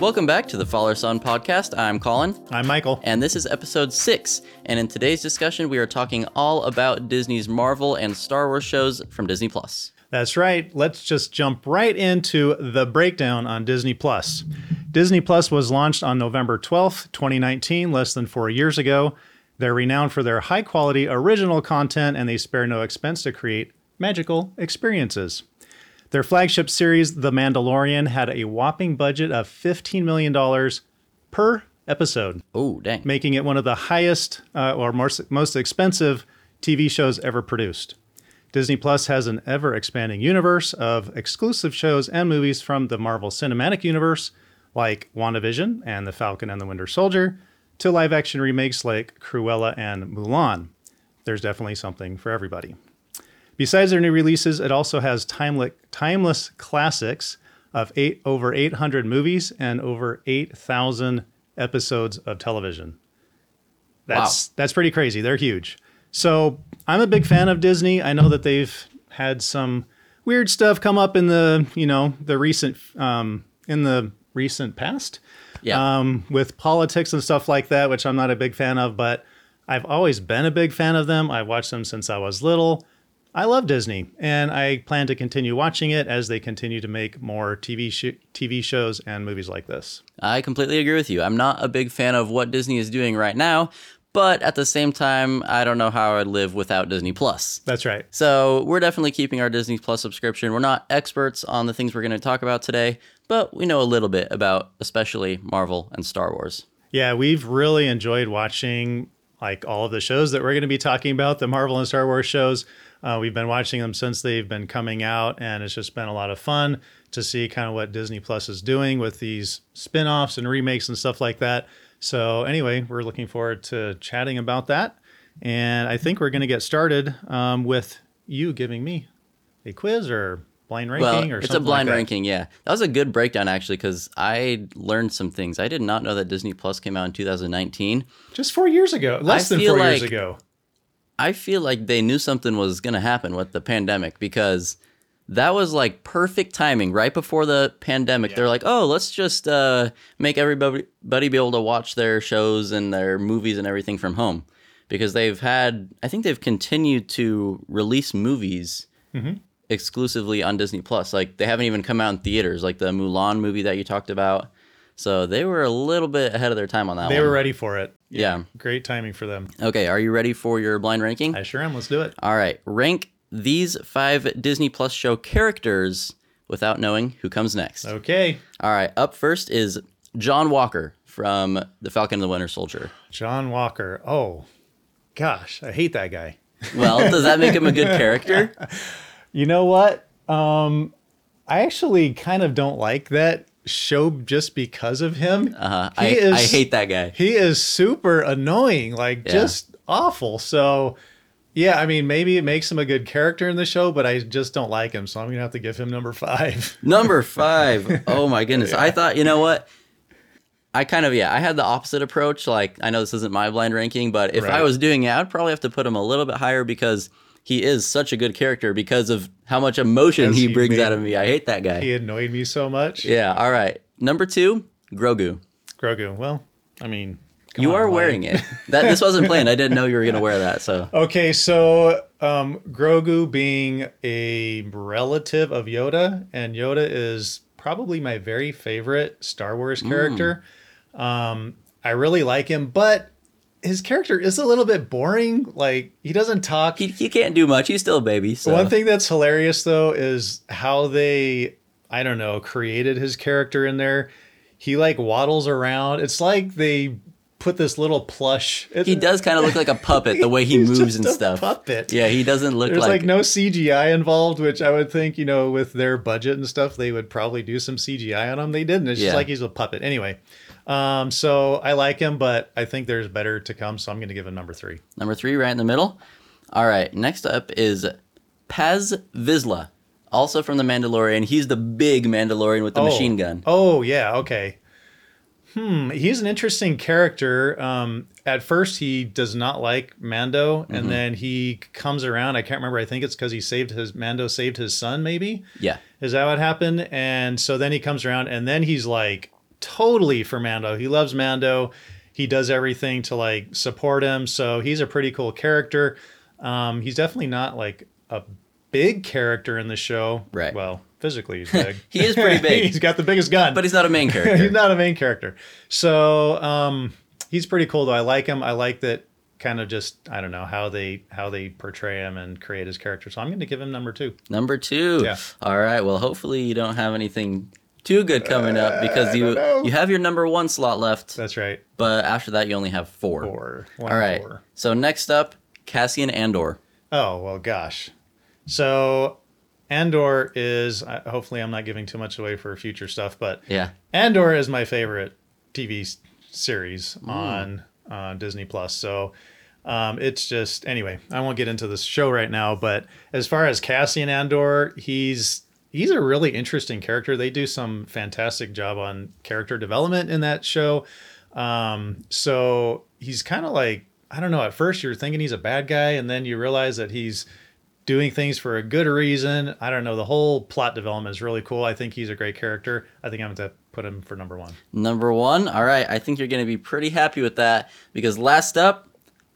Welcome back to the Father Son podcast. I'm Collin, I'm Michael. and this is episode six. And in today's discussion, we are talking all about Disney's Marvel and Star Wars shows from Disney Plus. That's right. Let's just jump right into the breakdown on Disney Plus. Disney Plus was launched on November 12th, 2019, less than four years ago. They're renowned for their high quality original content and they spare no expense to create magical experiences. Their flagship series, The Mandalorian, had a whopping budget of $15 million per episode, Oh, dang. making it one of the highest uh, or most, most expensive TV shows ever produced. Disney Plus has an ever expanding universe of exclusive shows and movies from the Marvel Cinematic Universe, like WandaVision and The Falcon and the Winter Soldier, to live action remakes like Cruella and Mulan. There's definitely something for everybody. Besides their new releases, it also has timeless classics of eight, over 800 movies and over 8,000 episodes of television. That's that's pretty crazy. They're huge. So I'm a big fan of Disney. I know that they've had some weird stuff come up in the you know the recent um, in the recent past Yeah. um, with politics and stuff like that, which I'm not a big fan of. But I've always been a big fan of them. I've watched them since I was little. I love Disney, and I plan to continue watching it as they continue to make more TV sh- TV shows and movies like this. I completely agree with you. I'm not a big fan of what Disney is doing right now, but at the same time, I don't know how I'd live without Disney Plus. That's right. So we're definitely keeping our Disney Plus subscription. We're not experts on the things we're going to talk about today, but we know a little bit about especially Marvel and Star Wars. Yeah, we've really enjoyed watching like all of the shows that we're going to be talking about, the Marvel and Star Wars shows. Uh, we've been watching them since they've been coming out, and it's just been a lot of fun to see kind of what Disney Plus is doing with these spin offs and remakes and stuff like that. So, anyway, we're looking forward to chatting about that. And I think we're going to get started um, with you giving me a quiz or blind ranking or something. Well, or it's a blind like ranking, yeah. That was a good breakdown actually because I learned some things. I did not know that Disney Plus came out in 2019. Just four years ago, less I than four years ago. I feel like they knew something was going to happen with the pandemic because that was like perfect timing right before the pandemic. They're like, "Oh, let's just uh, make everybody be able to watch their shows and their movies and everything from home." Because they've had I think they've continued to release movies exclusively on Disney Plus. Like they haven't even come out in theaters like the Mulan movie that you talked about. So they were a little bit ahead of their time on that They one. were ready for it. Yeah. Great timing for them. Okay, are you ready for your blind ranking? I sure am. Let's do it. All right, rank these five Disney Plus show characters without knowing who comes next. Okay. All right, up first is John Walker from The Falcon and the Winter Soldier. John Walker. Oh, gosh. I hate that guy. Well, does that make him a good character? You know what? Um, I actually kind of don't like that show just because of him. Uh, He I, is- I hate that guy. He is super annoying, like Yeah. just awful. So, yeah, I mean, maybe it makes him a good character in the show, but I just don't like him. So I'm going to have to give him number five. Number five. Oh my goodness. I thought, you know what? I kind of, yeah, I had the opposite approach. Like, I know this isn't my blind ranking, but if I was doing it, I'd probably have to put him a little bit higher because he is such a good character because of how much emotion he he brings made- out of me. I hate that guy. he annoyed me so much. Yeah, all right. Number two, Grogu. Grogu. Well, I mean, You are wearing it. That this wasn't planned. I didn't know you were gonna wear that. So Okay, so um, Grogu being a relative of Yoda, and Yoda is probably my very favorite Star Wars character. Um, I really like him, but his character is a little bit boring. Like he doesn't talk. he, he can't do much. He's still a baby. So One thing that's hilarious though is how they, I don't know, created his character in there. He like waddles around. It's like they put this little plush. he does kind of look like a puppet the way he moves and stuff. puppet. Yeah, he doesn't look like There's like, like. no CGI involved, which I would think, you know, with their budget and stuff, they would probably do some CGI on him. They didn't. It's Yeah. just like he's a puppet. Anyway, um, so I like him, but I think there's better to come. So I'm going to give him number three. Number three, right in the middle. All right. Next up is Paz Vizsla, also from The Mandalorian. He's the big Mandalorian with the machine gun. Oh, yeah. Okay. Hmm. He's an interesting character. Um, at first, he does not like Mando, Mm-hmm. and then he comes around. I can't remember. I think it's because he saved his Mando saved his son. Maybe Yeah. is that what happened? And so then he comes around, and then he's like totally for Mando. He loves Mando. He does everything to like support him. So he's a pretty cool character. Um, he's definitely not like a big character in the show. Right. Well, physically he's big. He is pretty big. he's got the biggest gun. But he's not a main character. he's not a main character. So um, he's pretty cool though. I like him. I like that kind of just I don't know how they how they portray him and create his character. So I'm going to give him number two. Number two. Yeah. All right. Well, hopefully you don't have anything too good coming up because you Uh, know. you have your number one slot left, That's right. but after that you only have four. Four. One All right. four. So next up, Cassian Andor. Oh well, gosh. So Andor is uh, hopefully I'm not giving too much away for future stuff, but Yeah. Andor is my favorite TV s- series on uh, Disney Plus. So um, it's just anyway. I won't get into this show right now, but as far as Cassian Andor, he's he's a really interesting character. They do some fantastic job on character development in that show. Um, so he's kind of like I don't know. At first, you're thinking he's a bad guy, and then you realize that he's doing things for a good reason. I don't know. The whole plot development is really cool. I think he's a great character. I think I'm going to put him for number one. Number one. All right. I think you're going to be pretty happy with that because last up,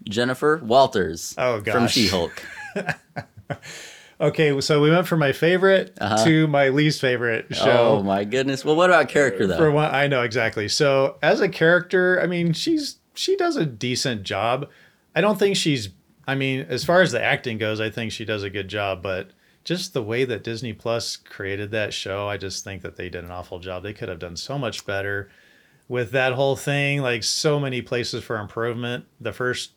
Jennifer Walters Oh, from. She-Hulk. Okay, so we went from my favorite Uh-huh. to my least favorite show. Oh my goodness. Well, what about character though? For one, I know exactly. So as a character, I mean, she's she does a decent job. I don't think she's. I mean, as far as the acting goes, I think she does a good job. But just the way that Disney Plus created that show, I just think that they did an awful job. They could have done so much better with that whole thing. Like so many places for improvement. The first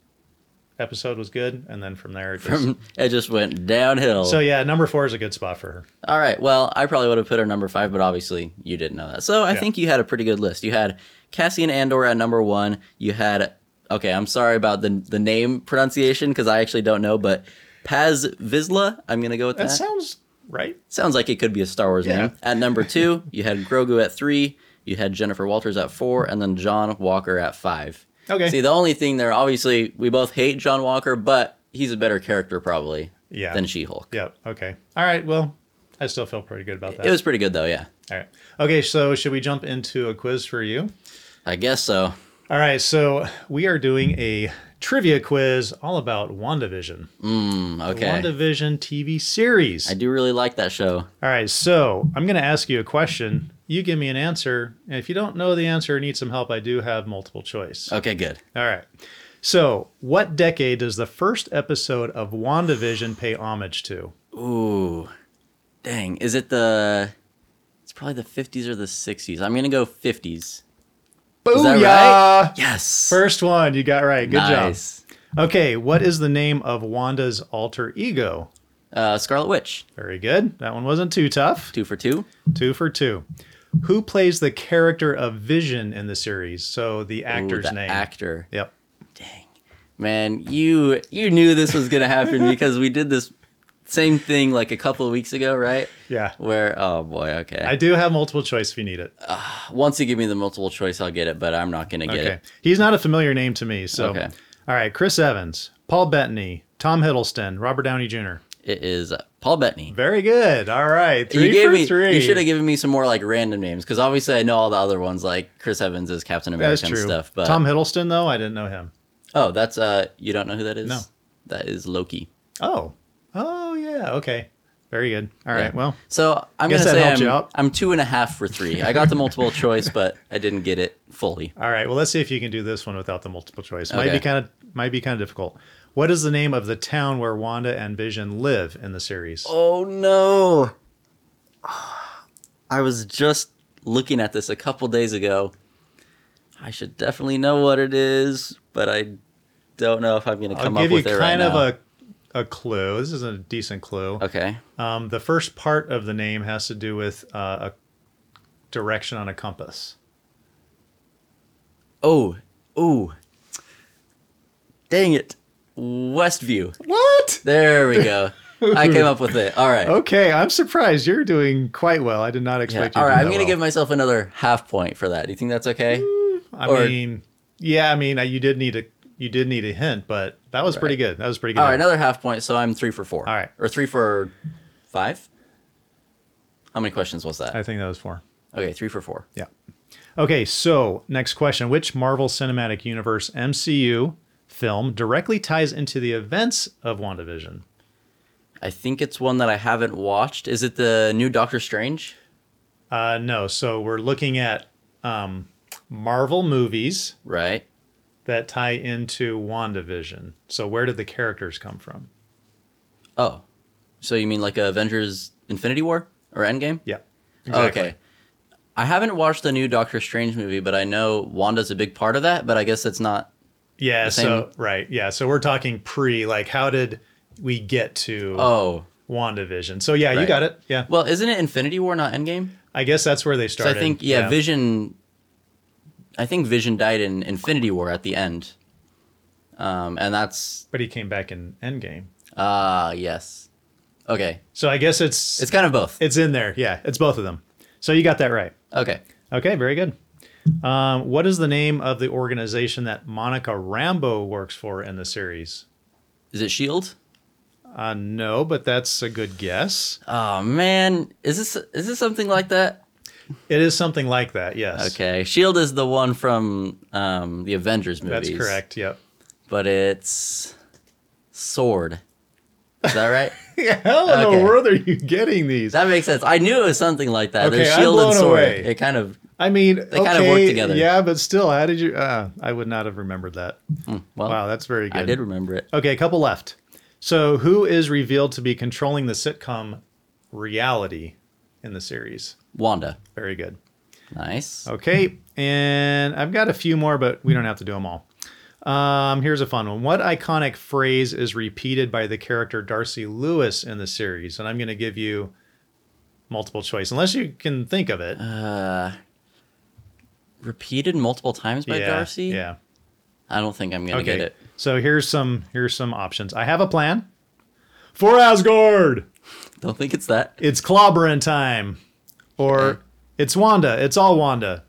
episode was good, and then from there, it just. it just went downhill. so yeah, number four is a good spot for her. All right. Well, I probably would have put her number five, but obviously you didn't know that. So I Yeah. think you had a pretty good list. You had Cassian Andor at number one. You had okay. I'm sorry about the the name pronunciation because I actually don't know, but Paz Vizsla. I'm gonna go with that. That sounds right. Sounds like it could be a Star Wars Yeah. name. At number two, you had Grogu at three. You had Jennifer Walters at four, and then John Walker at five. Okay. See, the only thing there, obviously, we both hate John Walker, but he's a better character probably Yeah. than She-Hulk. Yep. Okay. All right. Well, I still feel pretty good about that. It was pretty good though. Yeah, All right. Okay. So, should we jump into a quiz for you? I guess so. All right. So, we are doing a trivia quiz all about WandaVision. Mm, The okay. WandaVision TV series. I do really like that show. All right. So, I'm going to ask you a question. You give me an answer. And if you don't know the answer or need some help, I do have multiple choice. Okay, good. All right. So, what decade does the first episode of WandaVision pay homage to? Ooh, dang. Is it the? It's probably the 50s or the 60s. I'm gonna go 50s. Is that right? Yes. First one, you got right. Good nice. job. Okay, what is the name of Wanda's alter ego? Uh, Scarlet Witch. Very good. That one wasn't too tough. Two for two. Two for two. Who plays the character of Vision in the series? So the Ooh, actor's the name. Actor. Yep. Dang. Man, you you knew this was gonna happen because we did this same thing like a couple of weeks ago, right? Yeah. Where oh boy, okay. I do have multiple choice if you need it. Uh, once you give me the multiple choice, I'll get it, but I'm not gonna get okay. it. He's not a familiar name to me. So, Okay. all right. Chris Evans, Paul Bettany, Tom Hiddleston, Robert Downey Jr. It is Paul Bettany. Very good. All right. Three you gave for me. three. You should have given me some more like random names because obviously I know all the other ones like Chris Evans is Captain America That's and true. stuff. But Tom Hiddleston, though, I didn't know him. oh, that's uh, you don't know who that is? No. that is Loki. Oh. Oh, yeah. Okay. Very good. All right. Yeah. Well, So I'm gonna say I'm. I'm two and a half for three. I got the multiple choice, but I didn't get it fully. All right. Well, let's see if you can do this one without the multiple choice. Might be kind of might be kind of difficult. What is the name of the town where Wanda and Vision live in the series? Oh no! I was just looking at this a couple days ago. I should definitely know what it is, but I don't know if I'm gonna come I'll come up give you with it kind right of a a clue. This is a decent clue. Okay. Um, the first part of the name has to do with uh, a direction on a compass. Oh, ooh. Dang it. Westview. What? There we go. I came up with it. All right. Okay, I'm surprised. You're doing quite well. I did not Yeah. expect you. All to right. do I'm going to well. give myself another half point for that. Do you think that's okay? I or- mean, yeah. I mean, uh, you did need a you did need a hint, but that was pretty good. That was pretty good. All right. Another half point. So I'm three for four. All right. Or three for five? How many questions was that? I think that was four. Okay. Three for four. Yeah. Okay, so next question. Which Marvel Cinematic Universe MCU film directly ties into the events of WandaVision? I think it's one that I haven't watched. Is it the new Doctor Strange? Uh, no, so we're looking at um, Marvel movies Right. that tie into WandaVision. So where did the characters come from? Oh. So you mean like Avengers Infinity War or Endgame? Yeah. Okay. I haven't watched the new Doctor Strange movie, but I know Wanda's a big part of that, but I guess it's not Yeah, so right. Yeah, so we're talking pre like how did we get to Oh. WandaVision? So yeah, you got it. Yeah. Well, isn't it Infinity War, not Endgame? I guess that's where they So started. I think yeah, Vision I think Vision died in Infinity War at the end. Um and that's but he came back in Endgame. ah yes. Okay. So I guess it's It's kind of both. it's in there. Yeah, it's both of them. So you got that right. Okay. Okay, very good. Um, what is the name of the organization that Monica Rambeau works for in the series? Is it Shield? Uh, no, but that's a good guess. Oh man, is this is this something like that? It is something like that. Yes. Okay, Shield is the one from um, the Avengers movies. That's correct. Yep. But it's Sword. Is that right? How in Okay. the world are you getting these? that makes sense. I knew it was something like that. Okay, There's I'm Shield and Sword. away. It kind of I mean, They kind of okay, work together. Yeah, but still, how did you? Uh, I would not have remembered that. well. wow, that's very good. I did remember it. Okay, a couple left. So, who is revealed to be controlling the sitcom reality in the series? Wanda. Very good. Nice. Okay, and I've got a few more, but we don't have to do them all. Um, here's a fun one. What iconic phrase is repeated by the character Darcy Lewis in the series? And I'm going to give you multiple choice, unless you can think of it. Uh, repeated multiple times by yeah, Darcy. Yeah. I don't think I'm gonna Okay. get it. So here's some here's some options. I have a plan for Asgard. Don't think it's that. It's clobbering time, or Okay. it's Wanda. It's all Wanda.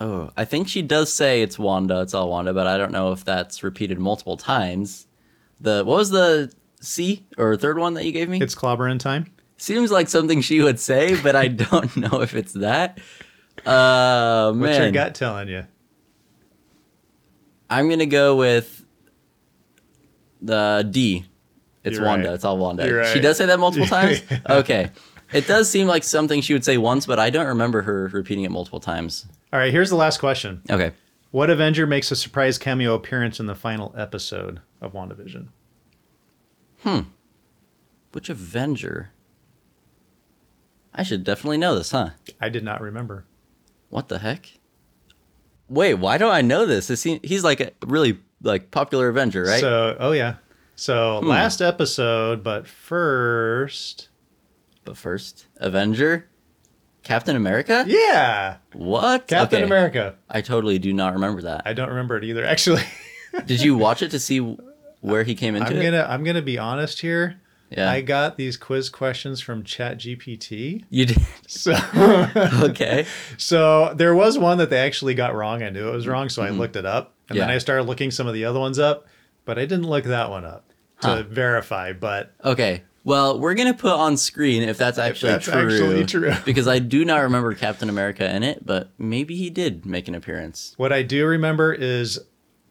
Oh, I think she does say it's Wanda. It's all Wanda, but I don't know if that's repeated multiple times. The what was the C or third one that you gave me? It's clobbering time. Seems like something she would say, but I don't know if it's that. Uh man, What's your gut telling you? I'm gonna go with the D. It's You're Wanda. right. It's all Wanda. You're She does say that multiple times. Okay, it does seem like something she would say once, but I don't remember her repeating it multiple times. All right. Here's the last question. Okay, What Avenger makes a surprise cameo appearance in the final episode of WandaVision? Hmm. Which Avenger? I should definitely know this, huh? I did not remember. What the heck? Wait, why don't I know this? Is he, he's like a really like popular Avenger, right? Hmm. So, oh yeah. So last episode, but first, but first, Avenger, Captain America. yeah, What? Captain Okay. America. I totally do not remember that. I don't remember it either. Actually, Did you watch it to see where he came into I'm it? gonna I'm gonna be honest here. Yeah. I got these quiz questions from ChatGPT. You did. So, Okay. so there was one that they actually got wrong. I knew it was wrong, so I looked it up, and then Mm-hmm. I started looking some of the other ones up, but I didn't look that one up to Huh. verify. But Okay. Well, we're gonna put on screen if that's actually that's true. actually true. because I do not remember Captain America in it, but maybe he did make an appearance. what I do remember is,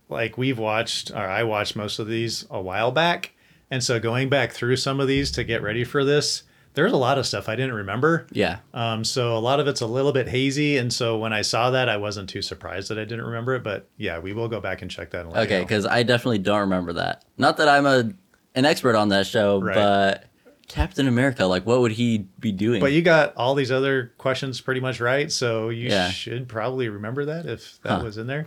like we've watched, or I watched most of these a while back, and so going back through some of these to get ready for this, there's a lot of stuff I didn't remember. Yeah. Um, so a lot of it's a little bit hazy, and so when I saw that, I wasn't too surprised that I didn't remember it. But yeah, we will go back and check that. And Okay, because I definitely don't remember that. Not that I'm a an expert on that show, Right. but Captain America, like, what would he be doing? But you got all these other questions pretty much right, so you Yeah. should probably remember that if that Huh. was in there.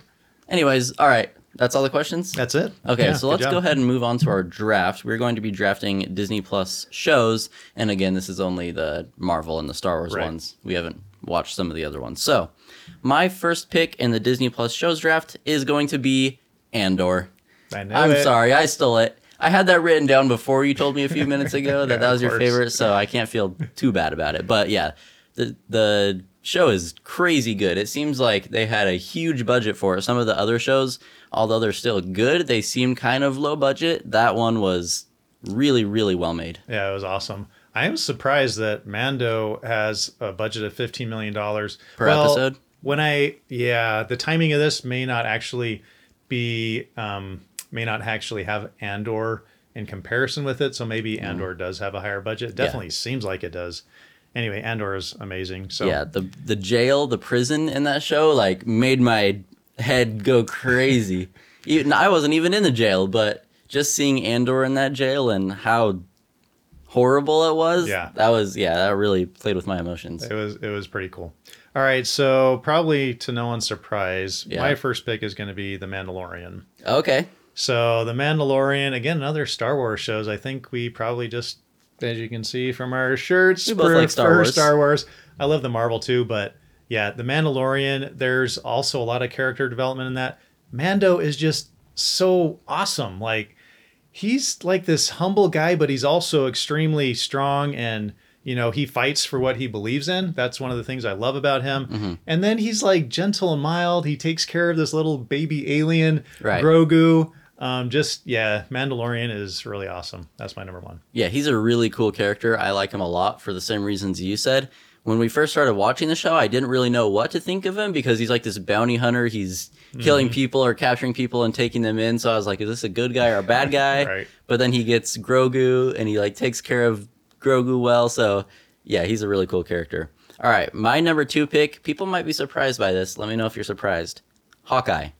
Anyways, all right. That's all the questions. That's it. Okay, Yeah, so let's job. go ahead and move on to our draft. We're going to be drafting Disney Plus shows, and again, this is only the Marvel and the Star Wars Right. ones. We haven't watched some of the other ones. So, my first pick in the Disney Plus shows draft is going to be Andor. I know I'm it. sorry, I stole it. I had that written down before you told me a few minutes ago that Yeah, that was your favorite, so I can't feel too bad about it. But yeah, the the show is crazy good. It seems like they had a huge budget for it. Some of the other shows, although they're still good, they seem kind of low budget. That one was really really well made. Yeah, it was awesome. I am surprised that Mando has a budget of fifteen million dollars Per episode? When I yeah, the timing of this may not actually be um, may not actually have Andor in comparison with it. So maybe Andor does have a higher budget. It definitely seems like it does. Anyway, Andor is amazing. So Yeah, the the jail, the prison in that show, like made my head go crazy. even I wasn't even in the jail, but just seeing Andor in that jail and how horrible it was. Yeah. that was yeah, that really played with my emotions. It was it was pretty cool. All right, so probably to no one's surprise, Yeah. my first pick is going to be The Mandalorian. Okay, So The Mandalorian, again, another Star Wars shows. I think we probably just, as you can see from our shirts, We both like Star Wars. Star Wars. I love the Marvel too, but yeah, The Mandalorian. There's also a lot of character development in that. Mando is just so awesome. Like he's like this humble guy, but he's also extremely strong and you know he fights for what he believes in. That's one of the things I love about him. Mm-hmm. And then he's like gentle and mild. He takes care of this little baby alien, Right. Grogu. Um, just yeah, Mandalorian is really awesome. That's my number one. yeah, he's a really cool character. I like him a lot for the same reasons you said. When we first started watching the show, I didn't really know what to think of him because he's like this bounty hunter. He's Mm-hmm. killing people or capturing people and taking them in. So I was like, is this a good guy or a bad guy? Right. But then he gets Grogu and he like takes care of Grogu well. So yeah, he's a really cool character. All right, my number two pick. People might be surprised by this. Let me know if you're surprised. Hawkeye.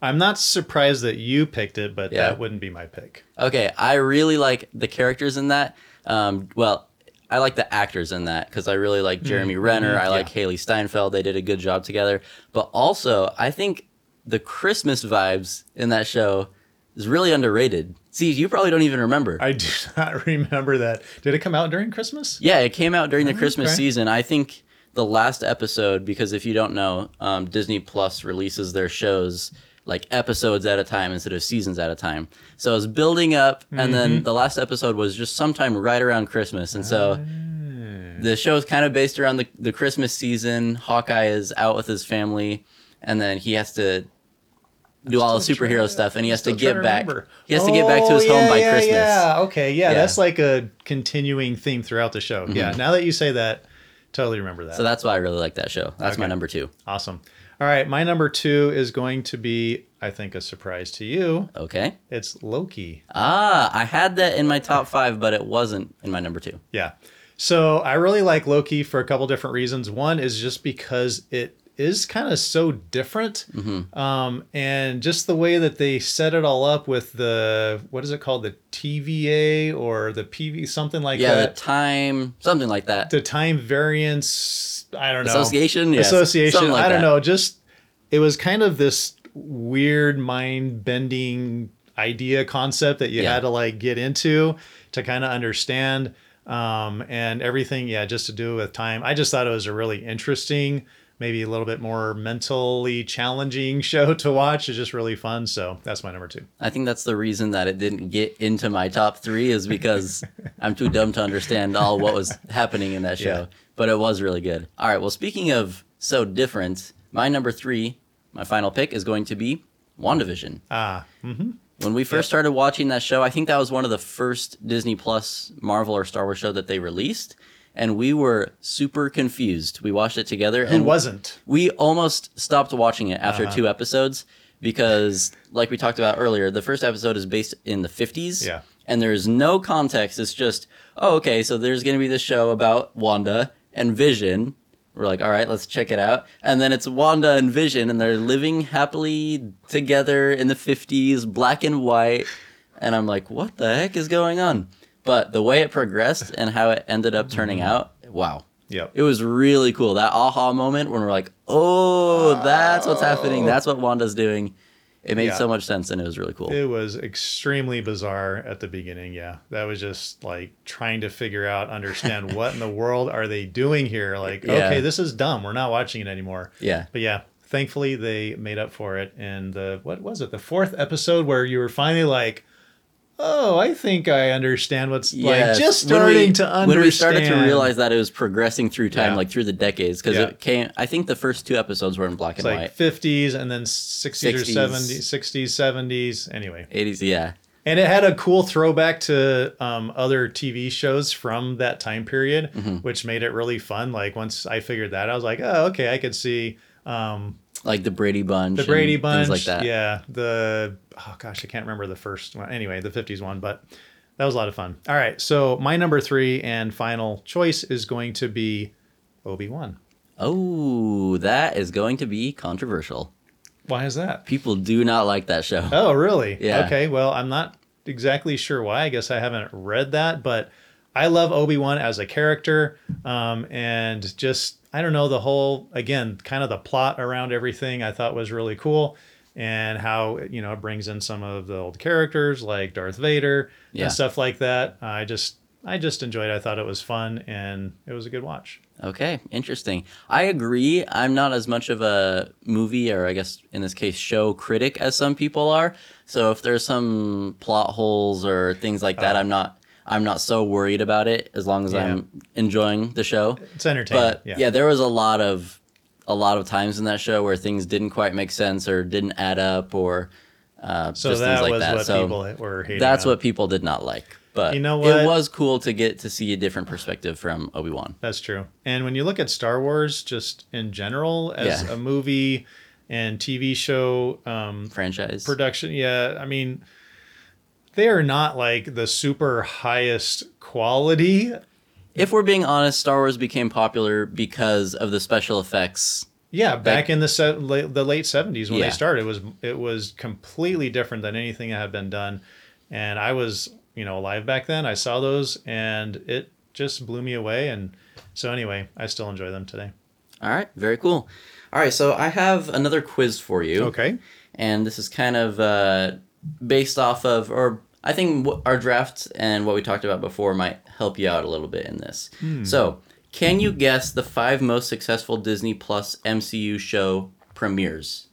I'm not surprised that you picked it, but Yeah. that wouldn't be my pick. Okay, I really like the characters in that. Um, well, I like the actors in that because I really like Jeremy Renner. I like. Hailee Steinfeld. They did a good job together. But also, I think the Christmas vibes in that show is really underrated. See, you probably don't even remember. I do not remember that. Did it come out during Christmas? Yeah, it came out during the Christmas okay. season. I think the last episode, because if you don't know, um, Disney Plus releases their shows like episodes at a time instead of seasons at a time. So it was building up, and Mm-hmm. then the last episode was just sometime right around Christmas. And so Ah. the show is kind of based around the, the Christmas season. Hawkeye is out with his family, and then he has to do all the superhero trying- stuff, and he has to get trying back. He has to get back to his Oh, home by yeah, Christmas. Yeah, okay, yeah, Yeah. Mm-hmm. that's like a continuing theme throughout the show. Yeah, now that you say that, totally remember that. So that's why I really like that show. That's my number two. awesome. All right, my number two is going to be, I think, a surprise to you. Okay. It's Loki. Ah, I had that in my top five, but it wasn't in my number two. Yeah. So I really like Loki for a couple different reasons. One is just because it is kind of so different. Mm-hmm. Um, and just the way that they set it all up with the, what is it called? The TVA or the PV, something like that. Yeah, the time, something like that. The time variance, I don't know. Association, yes, Association. something like I don't that. know. Just, it was kind of this weird mind bending idea concept that you Yeah. had to like get into to kind of understand um, and everything yeah just to do with time i just thought it was a really interesting maybe a little bit more mentally challenging show to watch it's just really fun so that's my number two I think that's the reason that it didn't get into my top three is because I'm too dumb to understand all what was happening in that show. Yeah. But it was really good. All right. Well, speaking of so different, my number three, my final pick is going to be WandaVision. ah When we first started watching that show, I think that was one of the first Disney Plus Marvel or Star Wars show that they released. And we were super confused. We watched it together who and wasn't we almost stopped watching it after Uh-huh. two episodes because, like we talked about earlier, the first episode is based in the 50s. Yeah. And there's no context. It's just, oh, okay, so there's going to be this show about Wanda and Vision. We're like, all right, let's check it out. And then it's Wanda and Vision, and they're living happily together in the 50s, black and white. And I'm like, what the heck is going on? But the way it progressed and how it ended up turning Mm-hmm. out, wow. yep It was really cool. That aha moment when we're like, oh, that's what's happening. That's what Wanda's doing. It made Yeah. so much sense and it was really cool. It was extremely bizarre at the beginning. Yeah. That was just like trying to figure out, understand what in the world are they doing here? Like, Yeah. okay, this is dumb. We're not watching it anymore. yeah. But yeah, thankfully they made up for it. And the, what was it? The fourth episode where you were finally like, oh, I think I understand what's Yes. like just When we- starting to understand. When we started to realize that it was progressing through time, Yeah. like through the decades, because Yeah. it came, I think the first two episodes were in black it's and like white. 50s and then 60s, 60s. or 70s, 60s, 70s. Anyway. 80s, yeah. and it had a cool throwback to um, other TV shows from that time period, Mm-hmm. which made it really fun. Like once I figured that, out, I was like, oh, okay, I could see um, Like the Brady Bunch. the Brady Bunch, like that. Yeah, the oh gosh, I can't remember the first one. Anyway, the '50s one, but that was a lot of fun. All right, so my number three and final choice is going to be Obi Wan. Oh, that is going to be controversial. Why is that? People do not like that show. Oh, really? Yeah. Okay. Well, I'm not exactly sure why. I guess I haven't read that, but I love Obi Wan as a character, um, and just I don't know the whole again kind of the plot around everything. I thought was really cool, and how you know it brings in some of the old characters like Darth Vader Yeah. and stuff like that. I just I just enjoyed. it. I thought it was fun and it was a good watch. Okay, interesting. I agree. I'm not as much of a movie, or I guess in this case, show critic as some people are. So if there's some plot holes or things like that, Oh. I'm not. I'm not so worried about it as long as Yeah. I'm enjoying the show. It's entertaining. But yeah. there was a lot of a lot of times in that show where things didn't quite make sense or didn't add up or uh, So just things like that. what so people were hating. that's on. what people did not like. But You know what? it was cool to get to see a different perspective from Obi Wan. That's true. And when you look at Star Wars, just in general, as Yeah. a movie and TV show um, franchise. production, yeah, I mean, they are not like the super highest quality. if we're being honest, Star Wars became popular because of the special effects. Yeah, back in the se- late, the late seventies when Yeah. they started, it was it was completely different than anything that had been done. And I was, you know, alive back then. I saw those, and it just blew me away. And so, anyway, I still enjoy them today. All right, very cool. All right, so I have another quiz for you. Okay. and this is kind of uh, based off of, or I think our draft and what we talked about before might help you out a little bit in this. Hmm. So, can you guess the five most successful Disney Plus MCU show premieres?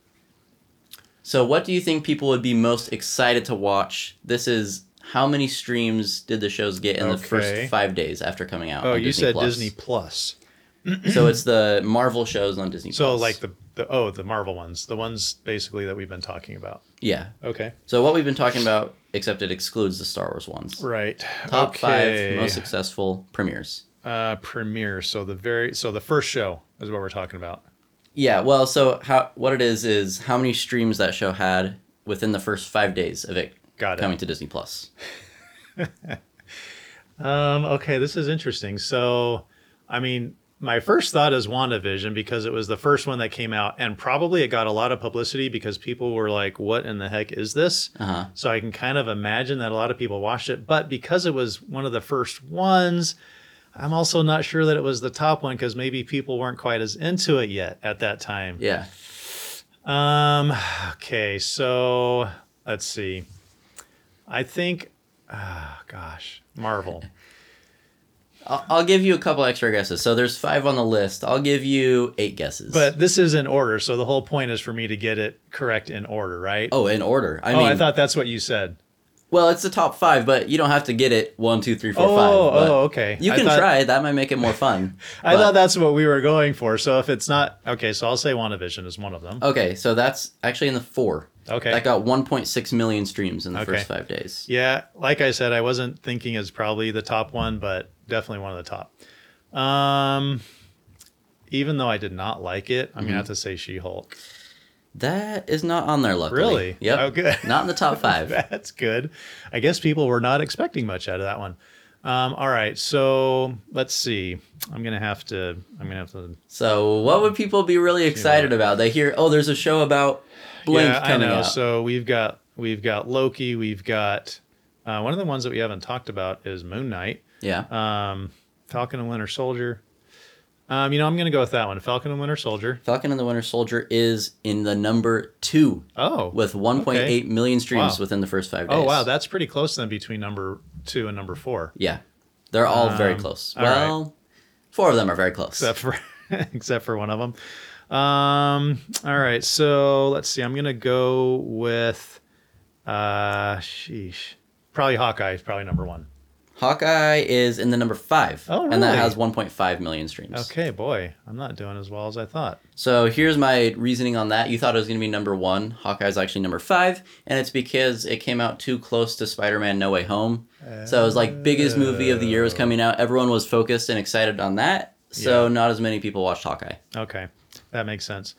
So, what do you think people would be most excited to watch? This is how many streams did the shows get in the first five days after coming out? Oh, you Disney said Plus? Disney Plus. so it's the Marvel shows on Disney. Plus. So Plus. like the, the oh the Marvel ones, the ones basically that we've been talking about. yeah. Okay. So what we've been talking about, except it excludes the Star Wars ones. Right. Top Okay. five most successful premieres. uh premiere. So the very so the first show is what we're talking about. Yeah, well, so how what it is is how many streams that show had within the first five days of it Got it. coming to Disney Plus. Um okay, this is interesting. So I mean my first thought is WandaVision because it was the first one that came out and probably it got a lot of publicity because people were like, What in the heck is this? Uh huh. So I can kind of imagine that a lot of people watched it, but because it was one of the first ones, I'm also not sure that it was the top one because maybe people weren't quite as into it yet at that time. Yeah. Um. Okay. So let's see. I think. Ah, gosh, Marvel. I'll, I'll give you a couple extra guesses. So there's five on the list. I'll give you eight guesses. But this is in order, so the whole point is for me to get it correct in order, right? oh, in order. I oh, mean, I thought that's what you said. well, it's the top five, but you don't have to get it one, two, three, four, Oh, five. oh, okay. You can thought- try. That might make it more fun. I but- thought that's what we were going for. So if it's not okay, so I'll say WandaVision is one of them. Okay, so that's actually in the four. Okay. That got 1.6 million streams in the Okay. first five days. Yeah, like I said, I wasn't thinking it's probably the top one, but definitely one of the top. Um, even though I did not like it, I'm Mm-hmm. gonna have to say She-Hulk. That is not on there, luckily. Really? Yep. Oh, good. Not in the top five. That's good. I guess people were not expecting much out of that one. Um, all right, so let's see. I'm gonna have to. I'm gonna have to. So, what would people be really excited about? They hear, oh, there's a show about blank yeah, I coming know. out. So we've got we've got Loki. We've got uh, one of the ones that we haven't talked about is Moon Knight. Yeah. Um, Falcon and Winter Soldier. Um, you know, I'm gonna go with that one. Falcon and Winter Soldier. Falcon and the Winter Soldier is in the number two Oh, with 1.8 million Okay. streams Wow. within the first five days. oh wow, that's pretty close then between number two and number four. yeah. They're all very Um, close. all right. Well, four of them are very close. except for except for one of them. Um, all right, so let's see. I'm gonna go with uh, sheesh, probably Hawkeye is probably number one. Hawkeye is in the number five. Oh, And that has 1.5 million streams. Okay, boy, I'm not doing as well as I thought. So here's my reasoning on that. You thought it was going to be number one. Hawkeye's actually number five, and it's because it came out too close to Spider-Man: No Way Home. So it was like biggest movie of the year was coming out. Everyone was focused and excited on that. So Yeah. not as many people watched Hawkeye. Okay, that makes sense.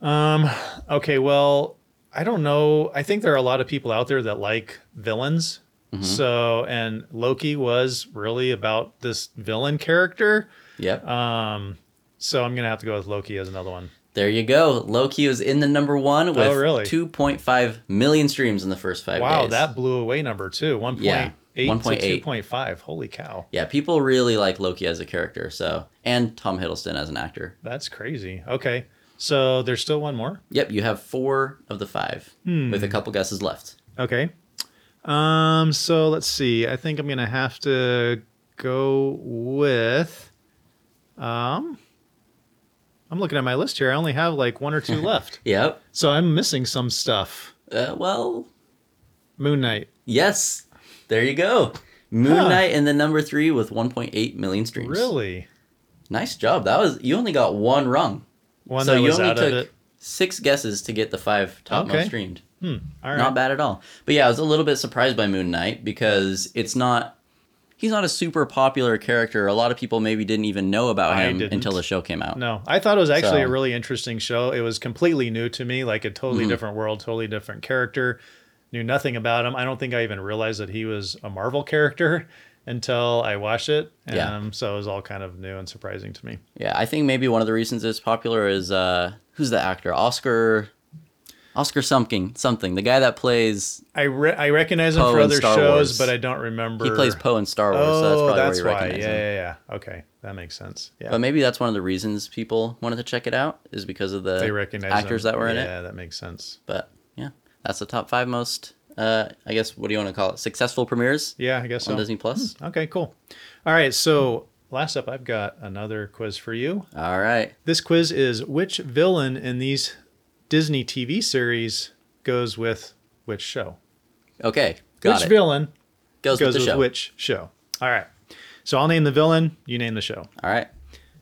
Um, okay, well, I don't know. I think there are a lot of people out there that like villains. So, and Loki was really about this villain character. Yep. Um, so I'm gonna have to go with Loki as another one. there you go. Loki was in the number one with Oh, really? 2.5 million streams in the first five Wow, days. that blew away number two. 1.8 Yeah, to 1.8. 2.5. Holy cow. yeah, people really like Loki as a character. So and Tom Hiddleston as an actor. That's crazy. Okay. So there's still one more. Yep, you have four of the five Hmm. with a couple guesses left. Okay. Um, so let's see. I think I'm gonna have to go with um I'm looking at my list here. I only have like one or two left. Yep. So I'm missing some stuff. Uh, well, Moon Knight. Yes, there you go. Moon Huh. Knight in the number three with 1.8 million streams. Really? Nice job. That was you only got one wrong. One so that you was only out of it. Six guesses to get the five top Okay. most streamed. Hmm. All right. Not bad at all. But yeah, I was a little bit surprised by Moon Knight because it's not. He's not a super popular character. A lot of people maybe didn't even know about him until the show came out. No, I thought it was actually a really interesting show. It was completely new to me, like a totally Mm-hmm. different world, totally different character. Knew nothing about him. I don't think I even realized that he was a Marvel character until I watched it. Um, Yeah. So it was all kind of new and surprising to me. Yeah, I think maybe one of the reasons it's popular is uh, who's the actor? Oscar. Oscar something something. The guy that plays I re- I recognize him Poe for other shows, Wars. but I don't remember. he plays Poe in Star Wars. Oh, so that's probably that's where you why. recognize Yeah, yeah, yeah. Okay, that makes sense. Yeah, But maybe that's one of the reasons people wanted to check it out is because of the actors him. that were in it. Yeah, that makes sense. But yeah, that's the top five most. Uh, I guess what do you want to call it? Successful premieres Yeah, I guess on so. Disney Plus. Okay, cool. All right, so last up, I've got another quiz for you. All right. This quiz is which villain in these Disney TV series goes with which show? Okay. Got which it. villain goes, goes with the with which show? All right. So I'll name the villain, you name the show. All right.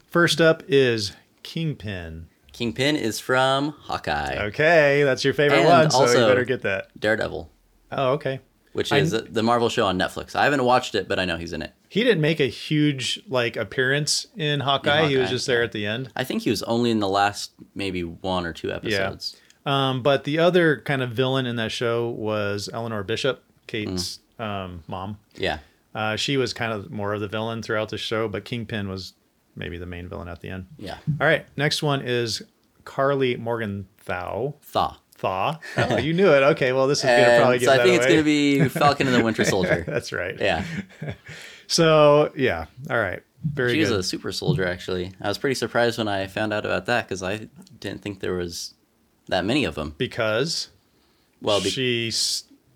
First up is Kingpin. Kingpin is from Hawkeye. Okay, that's your favorite And one, so you also- better get that. Daredevil, Oh, okay. which I- is the Marvel show on Netflix. I haven't watched it, but I know he's in it. He didn't make a huge like appearance in Hawkeye. he was just there at the end. I think he was only in the last maybe one or two episodes. Um, but the other kind of villain in that show was Eleanor Bishop, Kate's Mm. um, mom. Yeah. Uh, she was kind of more of the villain throughout the show, but Kingpin was maybe the main villain at the end. Yeah. All right, next one is Karli Morgenthau. Thaw. Thaw. Oh, you knew it. Okay, well, this is gonna probably get so I think it's going to be Falcon and the Winter Soldier. That's right. yeah. So yeah. All right. Very She was good. a super soldier, actually. I was pretty surprised when I found out about that because I didn't think there was that many of them. because Well, be- she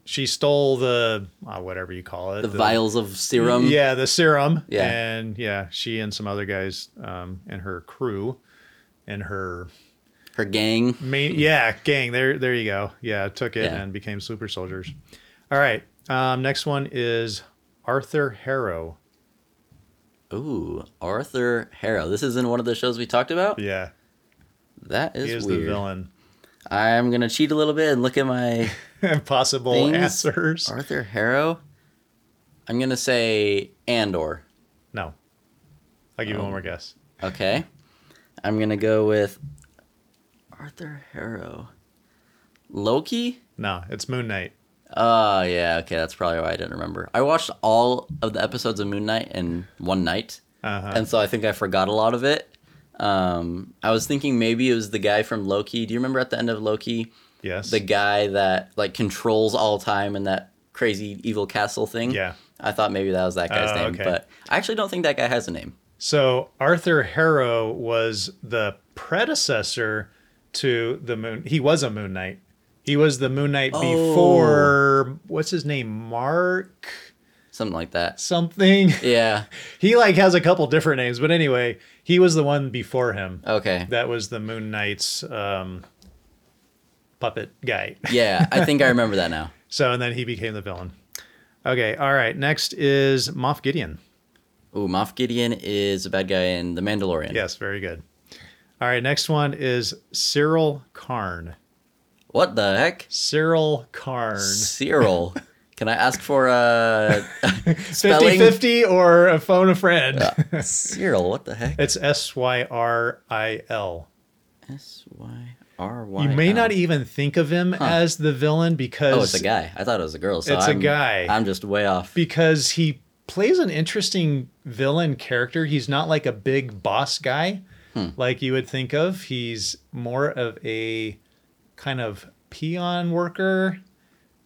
she stole the uh, whatever you call it the vials of serum. Yeah, the serum. Yeah. And yeah, she and some other guys um, and her crew and her Her gang. main yeah gang. There there you go. Yeah, took it Yeah. and became super soldiers. All right. Um, next one is Arthur Harrow. Ooh, Arthur Harrow. This is in one of the shows we talked about. Yeah, That is, he is weird. the villain. I'm gonna cheat a little bit and look at my Possible Things answers. Arthur Harrow. I'm gonna say Andor. No. I'll give you Oh. one more guess. Okay. I'm gonna go with Arthur Harrow. Loki. No, it's Moon Knight. Oh yeah, okay, that's probably why I didn't remember. I watched all of the episodes of Moon Knight in one night, Uh-huh. and so I think I forgot a lot of it. Um, I was thinking maybe it was the guy from Loki. Do you remember at the end of Loki, yes. the guy that like controls all time in that crazy evil castle thing? Yeah. I thought maybe that was that guy's Oh, name, okay. but I actually don't think that guy has a name. So Arthur Harrow was the predecessor to the Moon. He was a Moon Knight. He was the Moon Knight Oh. before what's his name, Mark Something like that. something. Yeah. He like has a couple different names, but anyway, he was the one before him. Okay. That was the Moon Knight's um, puppet guy. Yeah, I think I remember that now. So and then he became the villain. Okay, all right. Next is Moff Gideon. Ooh, Moff Gideon is a bad guy in The Mandalorian. Yes, very good. All right, next one is Syril Karn. What the heck? Syril Karn. Syril. Can I ask for a spelling? 50-50 or a phone a friend. Uh, Syril, what the heck? It's S Y R I L. S Y R Y. You may not even think of him as the villain because Oh, it's a guy. I thought it was a girl. So It's a I'm, guy. I'm just way off. because he plays an interesting villain character. He's not like a big boss guy Hmm. like you would think of. He's more of a kind of peon worker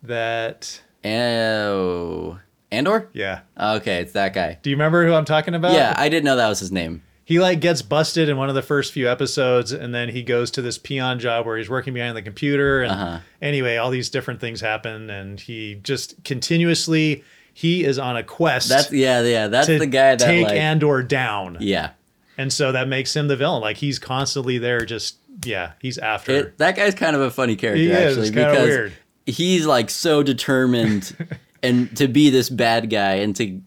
that Oh, Andor. yeah. Okay, it's that guy. Do you remember who I'm talking about? Yeah, I didn't know that was his name. He like gets busted in one of the first few episodes and then he goes to this peon job where he's working behind the computer and Uh-huh. anyway, all these different things happen and he just continuously he is on a quest That's yeah, yeah. That's the guy that take like. Andor down. yeah, And so that makes him the villain. Like he's constantly there, just yeah, he's after. it, that guy's kind of a funny character He is, actually because weird. he's like so determined and to be this bad guy and to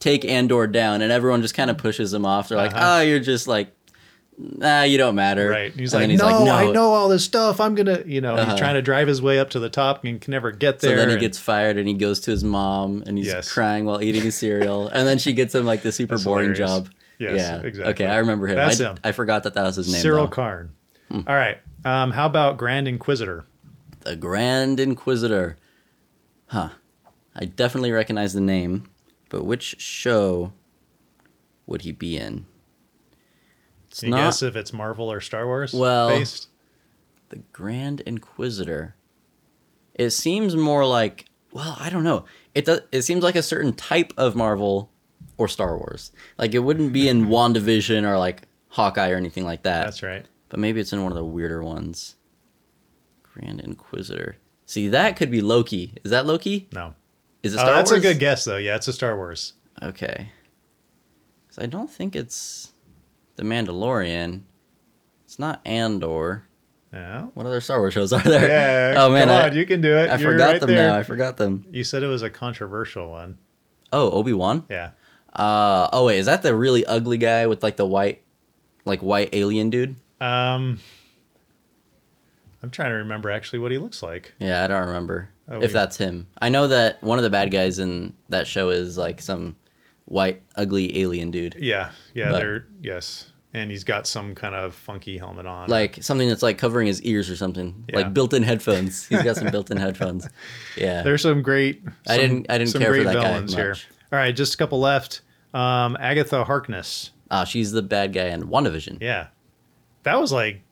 take Andor down, and everyone just kind of pushes him off. They're like, Uh-huh. "Oh, you're just like." Nah, you don't matter. right. He's like, then no, I know all this stuff. I'm gonna, you know, Uh-huh. he's trying to drive his way up to the top and can never get there. So then he and- gets fired and he goes to his mom and he's Yes. crying while eating his cereal. and then she gets him like the super That's boring hilarious. job. Yes, yeah. exactly. Okay, I remember him. That's I, him. I forgot that that was his name. Syril though. Karn. Hmm. All right. Um, how about Grand Inquisitor? The Grand Inquisitor. Huh. I definitely recognize the name, but which show would he be in? It's Can you not guess if it's Marvel or Star Wars Well- based? the Grand Inquisitor. It seems more like, well, I don't know. It does, it seems like a certain type of Marvel or Star Wars. Like it wouldn't be in WandaVision or like Hawkeye or anything like that. That's right. But maybe it's in one of the weirder ones. Grand Inquisitor. See, that could be Loki. Is that Loki? No. Is it Oh, Star that's Wars? a good guess though. Yeah, it's a Star Wars. Okay. 'Cause I don't think it's The Mandalorian. It's not Andor. Yeah. What other Star Wars shows are there? Yeah. oh man, I, on, you can do it. I You're forgot right them there. now. I forgot them. You said it was a controversial one. Oh, Obi Wan. Yeah. Uh oh wait, is that the really ugly guy with like the white, like white alien dude? Um, I'm trying to remember actually what he looks like. Yeah, I don't remember Oh, if that's him. I know that one of the bad guys in that show is like some white ugly alien dude, Yeah, yeah, But- they're yes, and he's got some kind of funky helmet on. like something that's like covering his ears or something, Yeah. like built-in headphones. He's got some built-in headphones. Yeah, there's some great. I didn't- I didn't some care for great that guy villains here. much. All right, just a couple left. Um, Agatha Harkness. ah, she's the bad guy in WandaVision. Yeah, that was like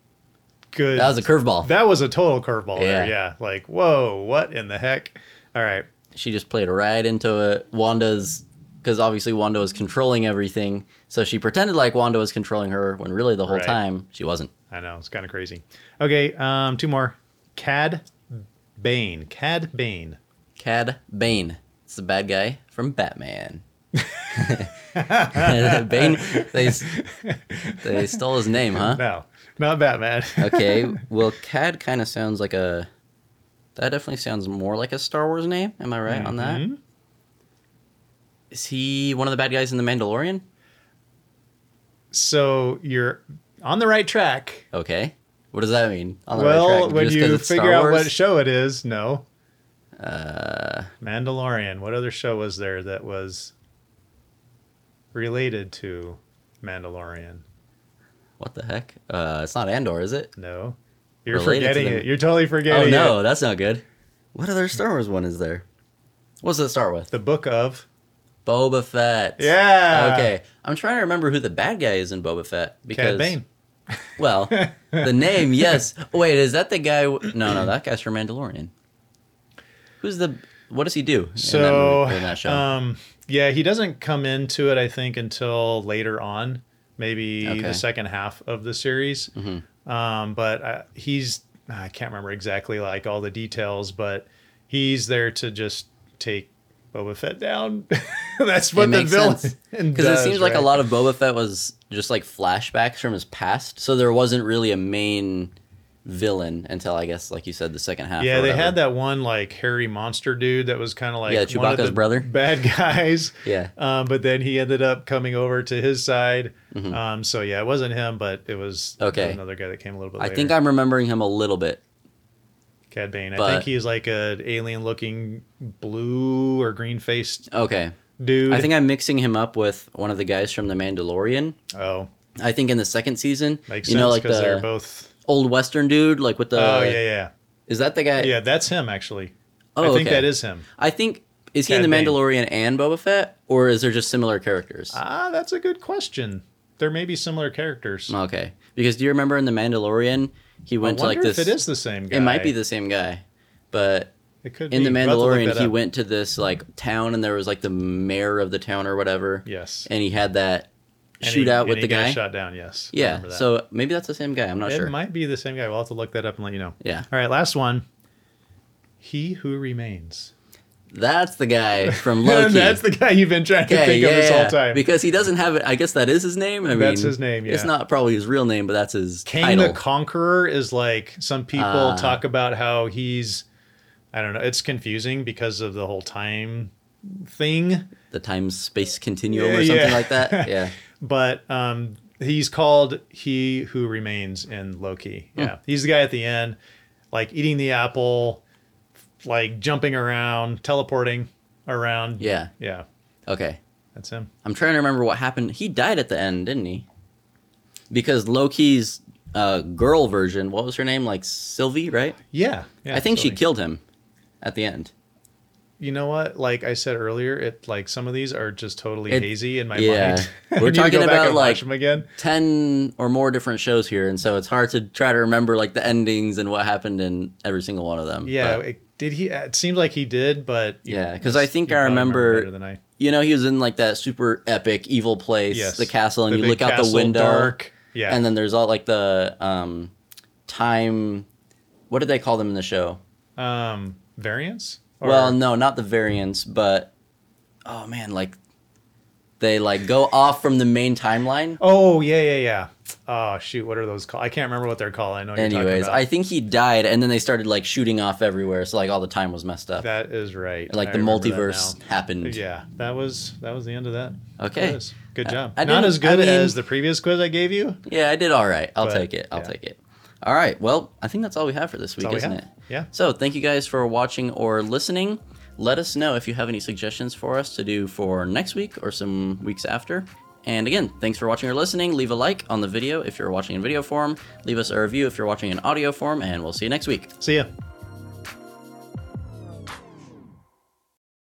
good. That was a curveball. that was a total curveball there. Yeah. Yeah, like whoa, what in the heck? All right, she just played right into it. Wanda's because obviously Wanda was controlling everything, so she pretended like Wanda was controlling her when really the whole Right. time she wasn't. I know it's kind of crazy. Okay, um, two more. Cad Bane. Cad Bane. Cad Bane. It's the bad guy from Batman. Bane. They they stole his name, huh? No, not Batman. Okay. Well, Cad kind of sounds like a. That definitely sounds more like a Star Wars name. Am I right on that? Mhm. Is he one of the bad guys in The Mandalorian? So you're on the right track. Okay. What does that mean? On the well, right track? when Just you figure out what show it is, no. Uh, Mandalorian. What other show was there that was related to Mandalorian? what the heck? Uh, it's not Andor, is it? No. You're Related forgetting it. You're totally forgetting Oh no, it. that's not good. What other Star Wars one is there? What's it start with? The book of. Boba Fett. Yeah. Okay, I'm trying to remember who the bad guy is in Boba Fett because Cad Bane. well, the name, yes. Wait, is that the guy? w- No, no, that guy's from Mandalorian. Who's the? What does he do? in that So, movie- in that show? um, yeah, he doesn't come into it, I think, until later on, maybe Okay. the second half of the series. Mhm. Um, but uh, he's, I can't remember exactly like all the details, but he's there to just take Boba Fett down. That's what the villain because because it seems like a lot of Boba Fett was just like flashbacks from his past, so there wasn't really a main villain until I guess, like you said, the second half. Yeah, they had that one like hairy monster dude that was kind of like Yeah, one of Chewbacca's the brother. bad guys. Yeah. Um, but then he ended up coming over to his side. Um, so yeah, it wasn't him, but it was Mm-hmm. Okay. another guy that came a little bit I think I'm remembering him a little bit. Cad Bane. I think he's like an alien-looking blue or green-faced Okay. dude. I think I'm mixing him up with one of the guys from The Mandalorian. Oh, I think in the second season, makes you sense know, like because they're both. Old Western dude, like with the. oh yeah, yeah, Is that the guy? yeah. That's him actually. Oh, I think okay. that is him. I think is he Cad in the Bane. Mandalorian and Boba Fett, or is there just similar characters? Ah, that's a good question. There may be similar characters. okay, because do you remember in the Mandalorian he went to like this? if it is the same guy. It might be the same guy, but It could in be. the We'll have to look Mandalorian that he up. went to this like town and there was like the mayor of the town or whatever, Yes. and he had that And he- shootout and with he the guy. Shot down. Yes. Yeah, that. so maybe that's the same guy. I'm not it sure. It might be the same guy. We'll have to look that up and let you know. Yeah, All right, last one. He who remains. that's the guy from Loki. That's the guy you've been trying to think yeah, of this whole time. because he doesn't have it. I guess that is his name. I That's mean, his name, Yeah. It's not probably his real name, but that's his Kang title. the Conqueror is like some people Ah. talk about how he's I don't know, it's confusing because of the whole time thing. the time space continuum Yeah, or something yeah. like that. Yeah. But um he's called He Who Remains in Loki. Hmm. Yeah. He's the guy at the end, like eating the apple, like jumping around, teleporting around. Yeah. Yeah. Okay. That's him. I'm trying to remember what happened. He died at the end, didn't he? Because Loki's uh, girl version, what was her name? Like Sylvie, right? Yeah. yeah I think she killed him at the end. You know what? Like I said earlier, it like some of these are just totally It- hazy in my yeah. mind. We're talking about, like- them again. 10 or more different shows here, and so it's hard to try to remember like the endings and what happened in every single one of them. Yeah, it, did he? It seemed like he did, but Yeah, 'cause I think I remember- than I. you know, he was in like that super epic evil place, Yes, the castle, and The you look out the window. Dark. Yeah, And then there's all like the um, time. What did they call them in the show? um, variants. Or- well, no, not the variants, but oh man, like they like go off from the main timeline. Oh yeah, yeah, yeah. Oh shoot, what are those called? I can't remember what they're called. I know. What you're talking Anyways. I think he died, and then they started like shooting off everywhere, so like all the time was messed up. that is right. like I the multiverse happened. Yeah, that was that was the end of that. Okay. Is. good job. I Not didn't- as good I mean- as the previous quiz I gave you. Yeah, I did all right. I'll But, take it. I'll yeah. take it. All right. Well, I think that's all we have for this week, we isn't have. it? Yeah. So thank you guys for watching or listening. Let us know if you have any suggestions for us to do for next week or some weeks after. And again, thanks for watching or listening. Leave a like on the video if you're watching in video form. Leave us a review if you're watching in audio form, and we'll see you next week. See ya.